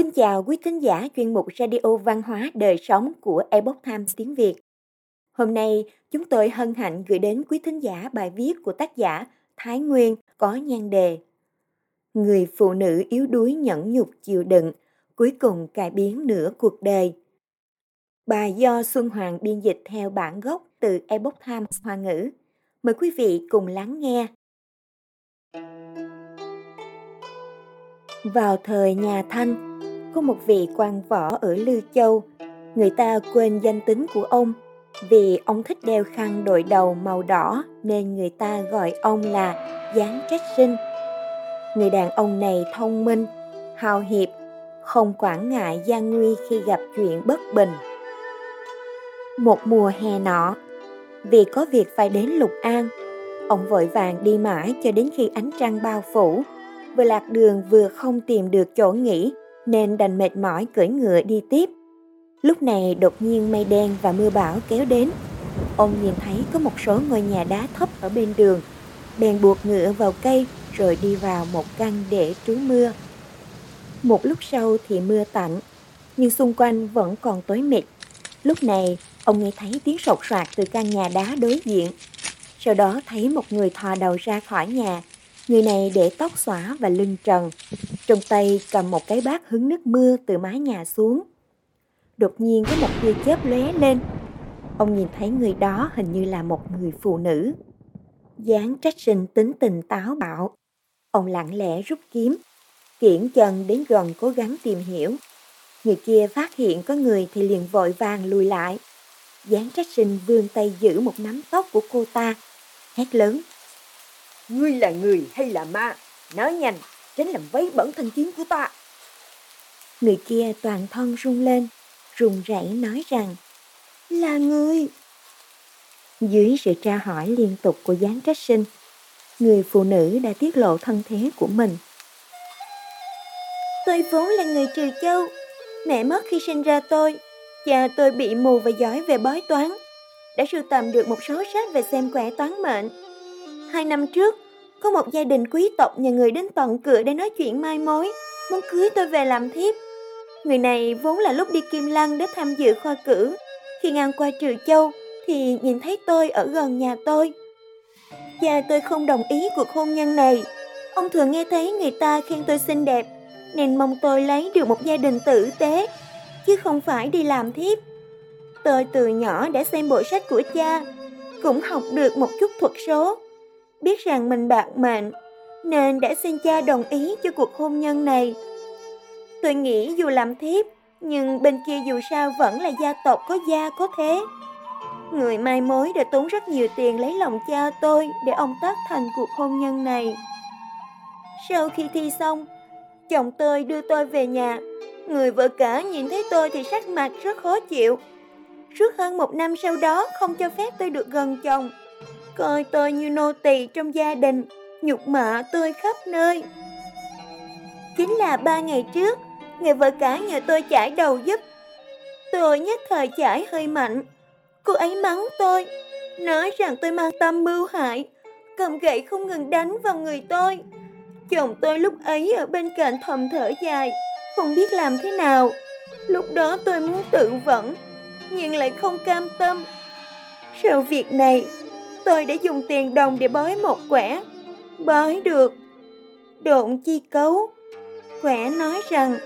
Kính chào quý thính giả chuyên mục Radio Văn hóa Đời Sống của Epoch Times tiếng Việt. Hôm nay, chúng tôi hân hạnh gửi đến quý thính giả bài viết của tác giả Thái Nguyên có nhan đề Người phụ nữ yếu đuối nhẫn nhục chịu đựng, cuối cùng cải biến nửa cuộc đời. Bài do Xuân Hoàng biên dịch theo bản gốc từ Epoch Times Hoa ngữ. Mời quý vị cùng lắng nghe. Vào thời nhà Thanh, có một vị quan võ ở Lư Châu. Người ta quên danh tính của ông vì ông thích đeo khăn đội đầu màu đỏ nên người ta gọi ông là gián Trách Sinh. Người đàn ông này thông minh, hào hiệp, không quản ngại gian nguy khi gặp chuyện bất bình. Một mùa hè nọ, vì có việc phải đến Lục An, ông vội vàng đi mãi cho đến khi ánh trăng bao phủ, vừa lạc đường vừa không tìm được chỗ nghỉ nên đành mệt mỏi cưỡi ngựa đi tiếp. Lúc này đột nhiên mây đen và mưa bão kéo đến. Ông nhìn thấy có một số ngôi nhà đá thấp ở bên đường, bèn buộc ngựa vào cây rồi đi vào một căn để trú mưa. Một lúc sau thì mưa tạnh, nhưng xung quanh vẫn còn tối mịt. Lúc này, ông nghe thấy tiếng sột soạt từ căn nhà đá đối diện. Sau đó thấy một người thò đầu ra khỏi nhà. Người này để tóc xõa và lưng trần, trong tay cầm một cái bát hứng nước mưa từ mái nhà xuống. Đột nhiên có một tia chớp lóe lên. Ông nhìn thấy người đó hình như là một người phụ nữ. dáng trách sinh tính tình táo bạo. Ông lặng lẽ rút kiếm, kiển chân đến gần cố gắng tìm hiểu. Người kia phát hiện có người thì liền vội vàng lùi lại. dáng trách sinh vươn tay giữ một nắm tóc của cô ta, hét lớn. Ngươi là người hay là ma? Nói nhanh, tránh làm vấy bẩn thanh kiếm của ta. Người kia toàn thân run lên, run rẩy nói rằng là người. Dưới sự tra hỏi liên tục của gián trách sinh, người phụ nữ đã tiết lộ thân thế của mình. Tôi vốn là người trừ châu, mẹ mất khi sinh ra tôi, cha tôi bị mù và giỏi về bói toán, đã sưu tầm được một số sách về xem quẻ toán mệnh. Hai năm trước, có một gia đình quý tộc nhà người đến tận cửa để nói chuyện mai mối, muốn cưới tôi về làm thiếp. Người này vốn là lúc đi Kim Lăng để tham dự khoa cử. Khi ngang qua Trừ Châu thì nhìn thấy tôi ở gần nhà tôi. Cha tôi không đồng ý cuộc hôn nhân này. Ông thường nghe thấy người ta khen tôi xinh đẹp, nên mong tôi lấy được một gia đình tử tế, chứ không phải đi làm thiếp. Tôi từ nhỏ đã xem bộ sách của cha, cũng học được một chút thuật số biết rằng mình bạc mệnh, nên đã xin cha đồng ý cho cuộc hôn nhân này. Tôi nghĩ dù làm thiếp, nhưng bên kia dù sao vẫn là gia tộc có gia có thế. Người mai mối đã tốn rất nhiều tiền lấy lòng cha tôi để ông tác thành cuộc hôn nhân này. Sau khi thi xong, chồng tôi đưa tôi về nhà. Người vợ cả nhìn thấy tôi thì sắc mặt rất khó chịu. Suốt hơn một năm sau đó không cho phép tôi được gần chồng coi tôi như nô tỳ trong gia đình, nhục mạ tôi khắp nơi. Chính là ba ngày trước, người vợ cả nhờ tôi chải đầu giúp. Tôi nhất thời chải hơi mạnh, cô ấy mắng tôi, nói rằng tôi mang tâm mưu hại, cầm gậy không ngừng đánh vào người tôi. Chồng tôi lúc ấy ở bên cạnh thầm thở dài, không biết làm thế nào. Lúc đó tôi muốn tự vẫn, nhưng lại không cam tâm. Sau việc này, tôi đã dùng tiền đồng để bói một quẻ. Bói được. Độn chi cấu. Quẻ nói rằng,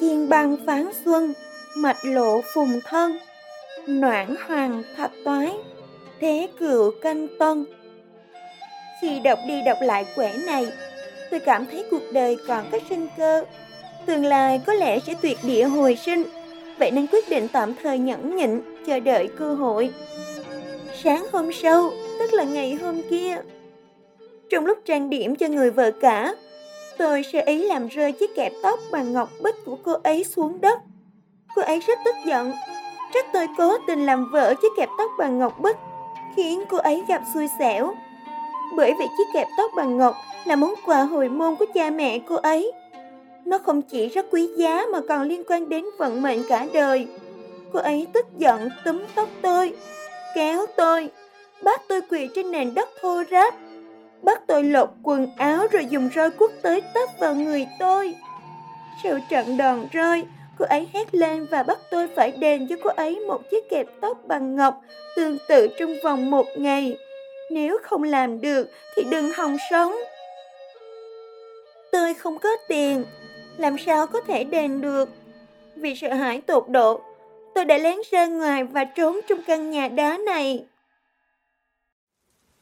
chiên băng phán xuân, mạch lộ phùng thân, noãn hoàng thạch toái, thế cựu canh tân. Khi đọc đi đọc lại quẻ này, tôi cảm thấy cuộc đời còn có sinh cơ. Tương lai có lẽ sẽ tuyệt địa hồi sinh, vậy nên quyết định tạm thời nhẫn nhịn, chờ đợi cơ hội. Sáng hôm sau, tức là ngày hôm kia. Trong lúc trang điểm cho người vợ cả, tôi sẽ ý làm rơi chiếc kẹp tóc bằng ngọc bích của cô ấy xuống đất. Cô ấy rất tức giận, trách tôi cố tình làm vỡ chiếc kẹp tóc bằng ngọc bích, khiến cô ấy gặp xui xẻo. Bởi vì chiếc kẹp tóc bằng ngọc là món quà hồi môn của cha mẹ cô ấy. Nó không chỉ rất quý giá mà còn liên quan đến vận mệnh cả đời. Cô ấy tức giận túm tóc tôi, kéo tôi, bắt tôi quỳ trên nền đất thô ráp, bắt tôi lột quần áo rồi dùng roi quất tới tấp vào người tôi. Sau trận đòn roi, cô ấy hét lên và bắt tôi phải đền cho cô ấy một chiếc kẹp tóc bằng ngọc tương tự trong vòng một ngày. Nếu không làm được thì đừng hòng sống. Tôi không có tiền, làm sao có thể đền được? Vì sợ hãi tột độ, tôi đã lén ra ngoài và trốn trong căn nhà đá này.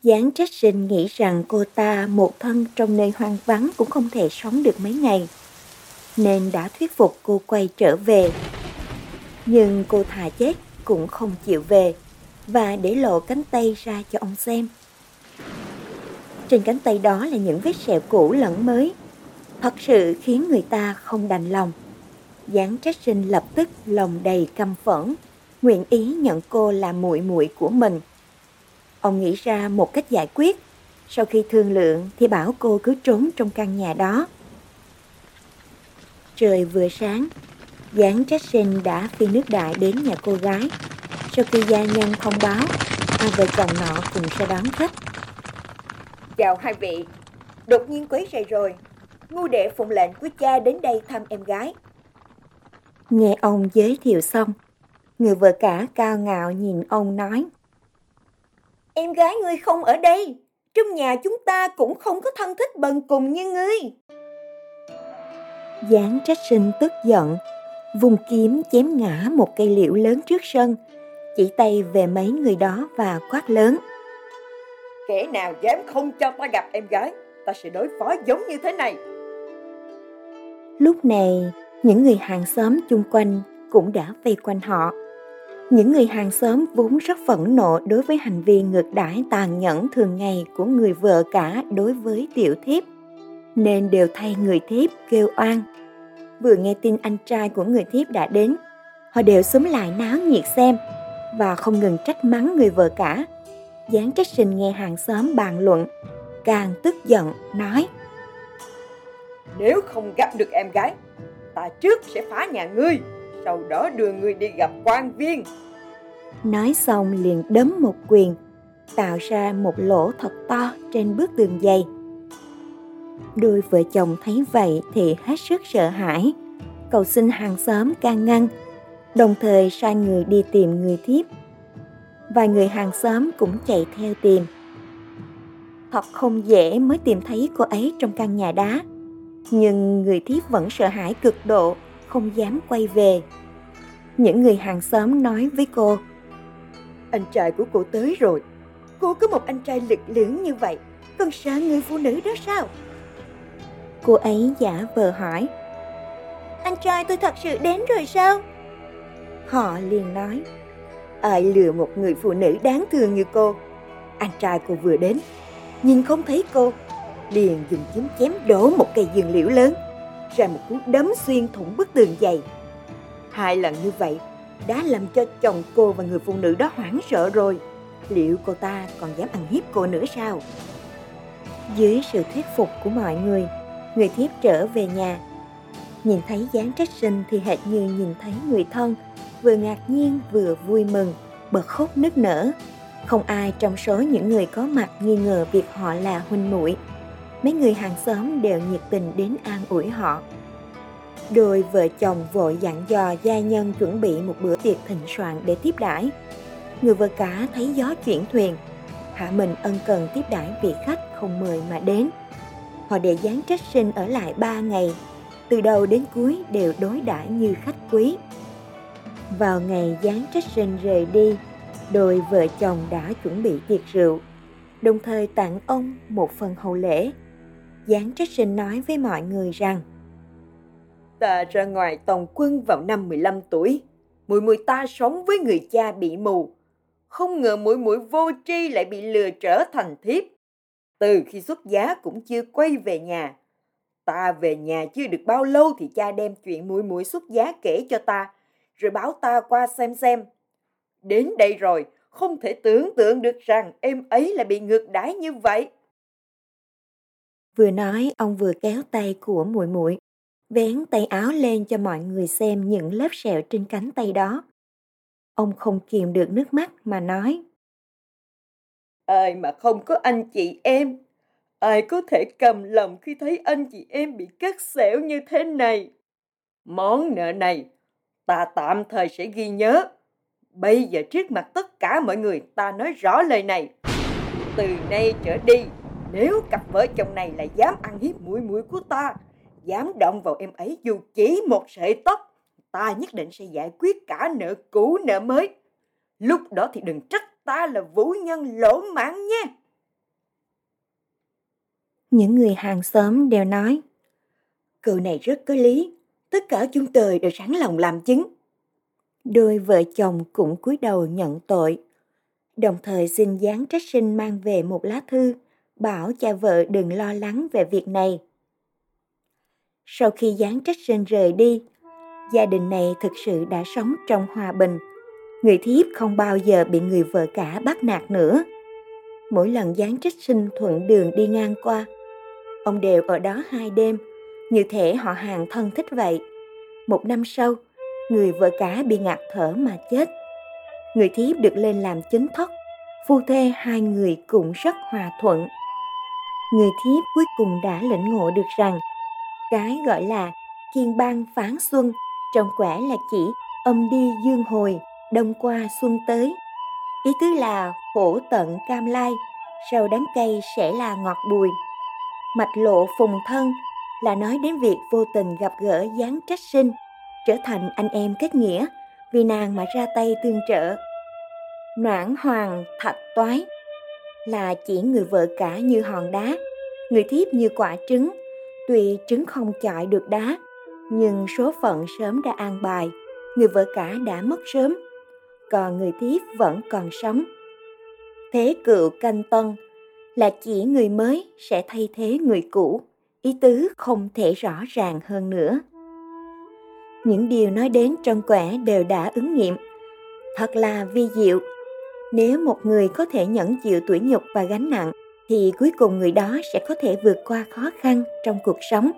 Giáng trách sinh nghĩ rằng cô ta một thân trong nơi hoang vắng cũng không thể sống được mấy ngày, nên đã thuyết phục cô quay trở về. Nhưng cô thà chết cũng không chịu về và để lộ cánh tay ra cho ông xem. Trên cánh tay đó là những vết sẹo cũ lẫn mới, thật sự khiến người ta không đành lòng. Giáng trách sinh lập tức lòng đầy căm phẫn, nguyện ý nhận cô là muội muội của mình. Ông nghĩ ra một cách giải quyết. Sau khi thương lượng thì bảo cô cứ trốn trong căn nhà đó. Trời vừa sáng, Giáng trách sinh đã phi nước đại đến nhà cô gái. Sau khi gia nhân thông báo, hai vợ chồng nọ cùng sẽ đón khách. Chào hai vị, đột nhiên quấy rầy rồi. Ngu đệ phụng lệnh của cha đến đây thăm em gái. Nghe ông giới thiệu xong, người vợ cả cao ngạo nhìn ông nói. Em gái ngươi không ở đây, trong nhà chúng ta cũng không có thân thích bần cùng như ngươi. Giáng trách sinh tức giận, vùng kiếm chém ngã một cây liễu lớn trước sân, chỉ tay về mấy người đó và quát lớn. Kẻ nào dám không cho ta gặp em gái, ta sẽ đối phó giống như thế này. Lúc này, những người hàng xóm chung quanh cũng đã vây quanh họ. Những người hàng xóm vốn rất phẫn nộ đối với hành vi ngược đãi tàn nhẫn thường ngày của người vợ cả đối với tiểu thiếp, nên đều thay người thiếp kêu oan. Vừa nghe tin anh trai của người thiếp đã đến, họ đều xúm lại náo nhiệt xem và không ngừng trách mắng người vợ cả. Giáng trách sinh nghe hàng xóm bàn luận, càng tức giận nói Nếu không gặp được em gái, ta trước sẽ phá nhà ngươi sau đó đưa người đi gặp quan viên. Nói xong liền đấm một quyền, tạo ra một lỗ thật to trên bức tường dày. Đôi vợ chồng thấy vậy thì hết sức sợ hãi, cầu xin hàng xóm can ngăn, đồng thời sai người đi tìm người thiếp. Vài người hàng xóm cũng chạy theo tìm. Thật không dễ mới tìm thấy cô ấy trong căn nhà đá, nhưng người thiếp vẫn sợ hãi cực độ, không dám quay về. Những người hàng xóm nói với cô, Anh trai của cô tới rồi, cô có một anh trai lực lưỡng như vậy, còn sợ người phụ nữ đó sao? Cô ấy giả vờ hỏi, Anh trai tôi thật sự đến rồi sao? Họ liền nói, Ai lừa một người phụ nữ đáng thương như cô? Anh trai cô vừa đến, nhìn không thấy cô, liền dùng kiếm chém đổ một cây dương liễu lớn, ra một cú đấm xuyên thủng bức tường dày. Hai lần như vậy đã làm cho chồng cô và người phụ nữ đó hoảng sợ rồi. Liệu cô ta còn dám ăn hiếp cô nữa sao? Dưới sự thuyết phục của mọi người, người thiếp trở về nhà. Nhìn thấy dáng trách sinh thì hệt như nhìn thấy người thân, vừa ngạc nhiên vừa vui mừng, bật khóc nức nở. Không ai trong số những người có mặt nghi ngờ việc họ là huynh muội. Mấy người hàng xóm đều nhiệt tình đến an ủi họ. Đôi vợ chồng vội dặn dò gia nhân chuẩn bị một bữa tiệc thịnh soạn để tiếp đãi. Người vợ cả thấy gió chuyển thuyền, hạ mình ân cần tiếp đãi vị khách không mời mà đến. Họ để gián trách sinh ở lại ba ngày, từ đầu đến cuối đều đối đãi như khách quý. Vào ngày gián trách sinh rời đi, đôi vợ chồng đã chuẩn bị tiệc rượu, đồng thời tặng ông một phần hậu lễ giáng trách sinh nói với mọi người rằng Ta ra ngoài tòng quân vào năm 15 tuổi. mùi mùi ta sống với người cha bị mù. Không ngờ mũi mũi vô tri lại bị lừa trở thành thiếp. Từ khi xuất giá cũng chưa quay về nhà. Ta về nhà chưa được bao lâu thì cha đem chuyện mũi mũi xuất giá kể cho ta, rồi báo ta qua xem xem. Đến đây rồi, không thể tưởng tượng được rằng em ấy lại bị ngược đãi như vậy. Vừa nói, ông vừa kéo tay của muội muội vén tay áo lên cho mọi người xem những lớp sẹo trên cánh tay đó. Ông không kìm được nước mắt mà nói. Ai mà không có anh chị em? Ai có thể cầm lòng khi thấy anh chị em bị cắt xẻo như thế này? Món nợ này ta tạm thời sẽ ghi nhớ. Bây giờ trước mặt tất cả mọi người ta nói rõ lời này. Từ nay trở đi, nếu cặp vợ chồng này lại dám ăn hiếp mũi mũi của ta, dám động vào em ấy dù chỉ một sợi tóc, ta nhất định sẽ giải quyết cả nợ cũ nợ mới. Lúc đó thì đừng trách ta là vũ nhân lỗ mãn nha. Những người hàng xóm đều nói, câu này rất có lý, tất cả chúng tôi đều sẵn lòng làm chứng. Đôi vợ chồng cũng cúi đầu nhận tội, đồng thời xin gián trách sinh mang về một lá thư, bảo cha vợ đừng lo lắng về việc này. Sau khi gián trách sinh rời đi, gia đình này thực sự đã sống trong hòa bình. Người thiếp không bao giờ bị người vợ cả bắt nạt nữa. Mỗi lần gián trách sinh thuận đường đi ngang qua, ông đều ở đó hai đêm, như thể họ hàng thân thích vậy. Một năm sau, người vợ cả bị ngạt thở mà chết. Người thiếp được lên làm chính thất, phu thê hai người cũng rất hòa thuận. Người thiếp cuối cùng đã lĩnh ngộ được rằng cái gọi là kiên bang phán xuân trong quẻ là chỉ âm đi dương hồi, đông qua xuân tới. Ý tứ là khổ tận cam lai, sau đám cây sẽ là ngọt bùi. Mạch lộ phùng thân là nói đến việc vô tình gặp gỡ gián trách sinh, trở thành anh em kết nghĩa, vì nàng mà ra tay tương trợ. Noãn hoàng thạch toái là chỉ người vợ cả như hòn đá, người thiếp như quả trứng, tuy trứng không chọi được đá, nhưng số phận sớm đã an bài, người vợ cả đã mất sớm, còn người thiếp vẫn còn sống. Thế cựu canh tân là chỉ người mới sẽ thay thế người cũ, ý tứ không thể rõ ràng hơn nữa. Những điều nói đến trong quẻ đều đã ứng nghiệm, thật là vi diệu. Nếu một người có thể nhẫn chịu tuổi nhục và gánh nặng, thì cuối cùng người đó sẽ có thể vượt qua khó khăn trong cuộc sống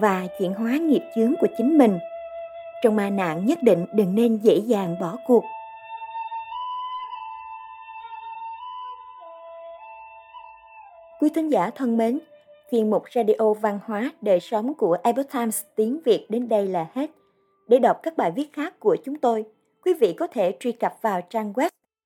và chuyển hóa nghiệp chướng của chính mình. Trong ma nạn nhất định đừng nên dễ dàng bỏ cuộc. Quý thính giả thân mến, chuyên mục Radio Văn hóa Đời sống của Epoch Times tiếng Việt đến đây là hết. Để đọc các bài viết khác của chúng tôi, quý vị có thể truy cập vào trang web